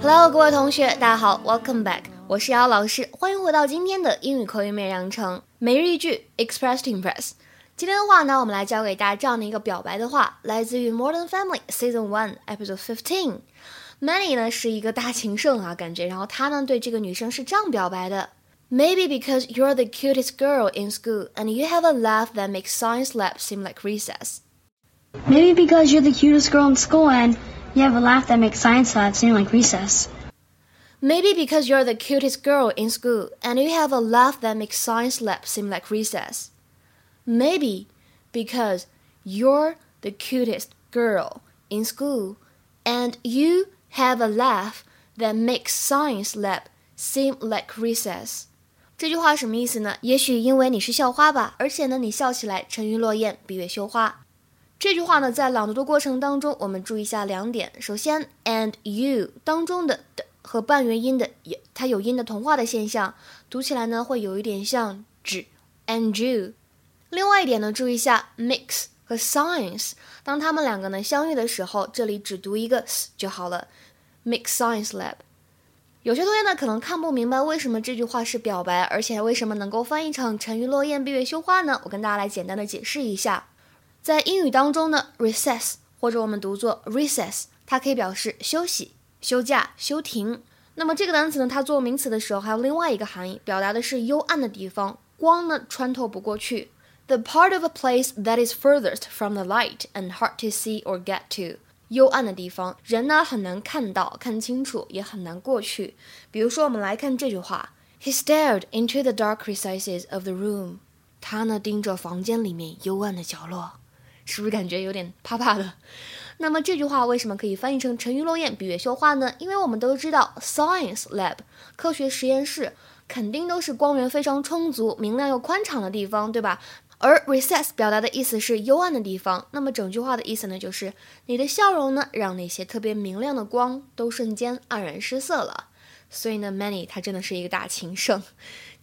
Hello，各位同学，大家好，Welcome back，我是姚老师，欢迎回到今天的英语口语美养成每日一句 Express to Impress。今天的话呢，我们来教给大家这样的一个表白的话，来自于《Modern Family》Season One Episode Fifteen。Manny 呢是一个大情圣啊，感觉，然后他呢对这个女生是这样表白的：Maybe because you're the cutest girl in school and you have a laugh that makes science lab seem like recess。Maybe because you're the cutest girl in school and you have a laugh that makes science lab seem like recess. Maybe because you're the cutest girl in school and you have a laugh that makes science lab seem like recess. Maybe because you're the cutest girl in school and you have a laugh that makes science lab seem like recess。这句话什么意思呢？也许因为你是校花吧，而且呢，你笑起来沉鱼落雁，闭月羞花。 这句话呢，在朗读的过程当中，我们注意一下两点。首先，and you 当中的的和半元音的也，它有音的同化的现象，读起来呢会有一点像纸 and you。另外一点呢，注意一下 mix 和 science，当它们两个呢相遇的时候，这里只读一个 s 就好了。mix science lab。有些同学呢可能看不明白为什么这句话是表白，而且为什么能够翻译成沉鱼落雁、闭月羞花呢？我跟大家来简单的解释一下。在英语当中呢，recess 或者我们读作 recess，它可以表示休息、休假、休庭。那么这个单词呢，它做名词的时候还有另外一个含义，表达的是幽暗的地方，光呢穿透不过去。The part of a place that is furthest from the light and hard to see or get to，幽暗的地方，人呢很难看到、看清楚，也很难过去。比如说，我们来看这句话：He stared into the dark recesses of the room。他呢盯着房间里面幽暗的角落。是不是感觉有点怕怕的？那么这句话为什么可以翻译成沉鱼落雁、闭月羞花呢？因为我们都知道，science lab 科学实验室肯定都是光源非常充足、明亮又宽敞的地方，对吧？而 recess 表达的意思是幽暗的地方。那么整句话的意思呢，就是你的笑容呢，让那些特别明亮的光都瞬间黯然失色了。所以呢，Many 他真的是一个大情圣。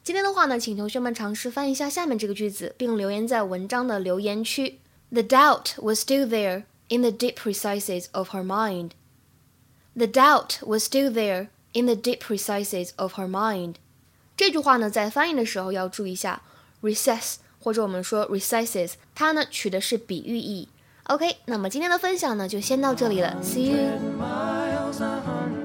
今天的话呢，请同学们尝试翻译一下下面这个句子，并留言在文章的留言区。The doubt was still there in the deep recesses of her mind. The doubt was still there in the deep recesses of her mind. 这句话呢，在翻译的时候要注意一下，recess 或者我们说 recesses，它呢取的是比喻意。OK，那么今天的分享呢就先到这里了，See you。